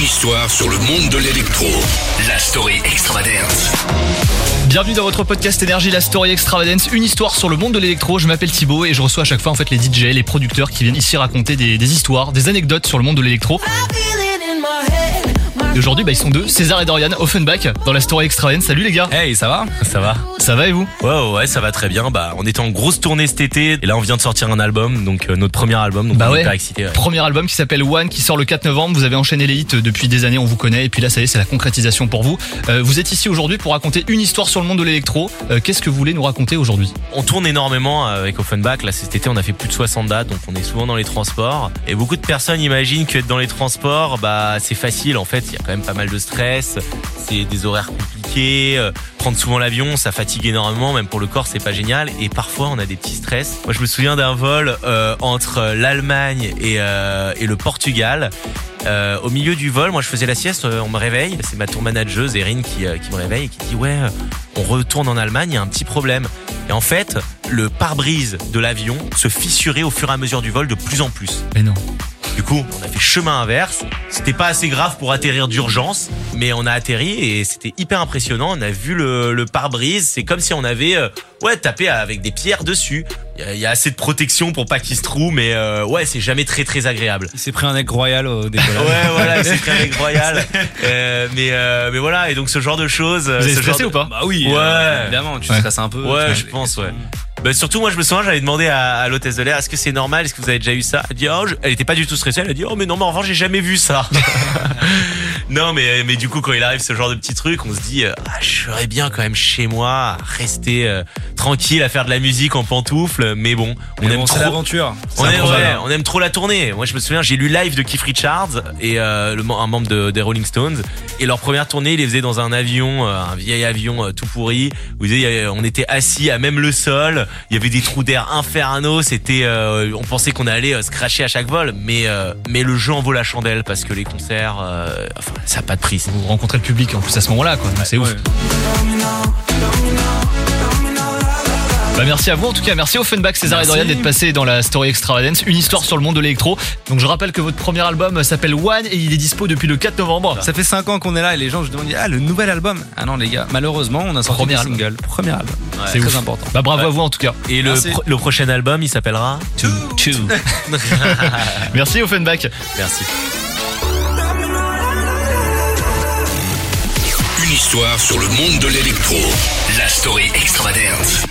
Une histoire sur le monde de l'électro. La story extravagance. Bienvenue dans votre podcast Énergie, la story extravagance, une histoire sur le monde de l'électro. Je m'appelle Thibaut et je reçois à chaque fois en fait les DJ, les producteurs qui viennent ici raconter des, histoires, des anecdotes sur le monde de l'électro. Aujourd'hui, bah, ils sont deux, César et Dorian, Offenbach, dans la story extravagance. Salut les gars. Hey, ça va Ça va Ça va et vous? Ouais, ouais, ouais, ça va très bien. Bah, on était en grosse tournée cet été et là, on vient de sortir un album, donc euh, notre premier album, donc Bah on est ouais. hyper excités. ouais. Premier album qui s'appelle One qui sort le 4 novembre. Vous avez enchaîné les hits depuis des années, on vous connaît. Et puis là, ça y est, c'est la concrétisation pour vous. Euh, vous êtes ici aujourd'hui pour raconter une histoire sur le monde de l'électro. Euh, Qu'est-ce que vous voulez nous raconter aujourd'hui? On tourne énormément euh, avec Offenbach. Là, cet été, on a fait plus de 60 dates, donc on est souvent dans les transports. Et beaucoup de personnes imaginent qu'être dans les transports, bah, c'est facile. En fait, il y a pas mal de stress. C'est des horaires compliqués. euh, Prendre souvent l'avion, ça fatigue énormément. Même pour le corps, c'est pas génial. Et parfois, on a des petits stress. Moi, je me souviens d'un vol euh, entre l'Allemagne et, euh, le Portugal. Au milieu du vol, moi je faisais la sieste, on me réveille, c'est ma tour manageuse Erin qui, qui me réveille et qui dit ouais, on retourne en Allemagne, il y a un petit problème. Et en fait, le pare-brise de l'avion se fissurait au fur et à mesure du vol de plus en plus. Mais non. Du coup, on a fait chemin inverse. C'était pas assez grave pour atterrir d'urgence, mais on a atterri et c'était hyper impressionnant. On a vu le, le pare-brise. C'est comme si on avait euh, ouais tapé avec des pierres dessus. Il y a- il y, a assez de protection pour pas qu'il se trouve, mais euh, ouais, c'est jamais très très agréable. Il s'est pris un aigle royal au décollage. Ouais, voilà, c'est très avec Royal. Euh, mais euh, mais voilà, et donc ce genre de choses. Vous avez ce stressé genre ou pas? Bah oui, Ouais. euh, évidemment, tu Ouais. stresses un peu. Ouais, je pense, ouais. Bah, surtout, moi, je me souviens, j'avais demandé à, à l'hôtesse de l'air, est-ce que c'est normal, est-ce que vous avez déjà eu ça? Elle dit, oh, je- elle était pas du tout stressée, elle a dit, oh, mais non, mais en revanche, j'ai jamais vu ça. non, mais, mais du coup, quand il arrive ce genre de petit truc, on se dit, euh, ah, je serais bien quand même chez moi, à rester euh, tranquille, à faire de la musique en pantoufles, mais bon, on Mais aime bon, trop. l'aventure. On aime, ouais, on aime trop la tournée. Moi, je me souviens, j'ai lu live de Keith Richards et euh, le, un membre de, des Rolling Stones. Et leur première tournée, ils les faisaient dans un avion, euh, un vieil avion euh, tout pourri. Vous on était assis à même le sol. Il y avait des trous d'air infernaux. C'était, euh, on pensait qu'on allait euh, se cracher à chaque vol, mais euh, mais le jeu en vaut la chandelle parce que les concerts, enfin, ça a pas de prix. Vous rencontrez le public en plus à ce moment-là, quoi. C'est ouf. Bah merci à vous en tout cas, merci Offenbach, César Merci. et Dorian d'être passés dans la story extravagance, une histoire sur le monde de l'électro. Donc je rappelle que votre premier album s'appelle One et il est dispo depuis le 4 novembre. Ça fait 5 ans qu'on est là et les gens je demande ah le nouvel album. Ah non les gars, malheureusement on a sorti Premier album. singles. Premier album. C'est très ouf. important. Bah bravo Ouais. à vous en tout cas. Et le, Merci. pro- le prochain album, il s'appellera. Merci Offenbach. Merci. Une histoire sur le monde de l'électro. La story extravagance.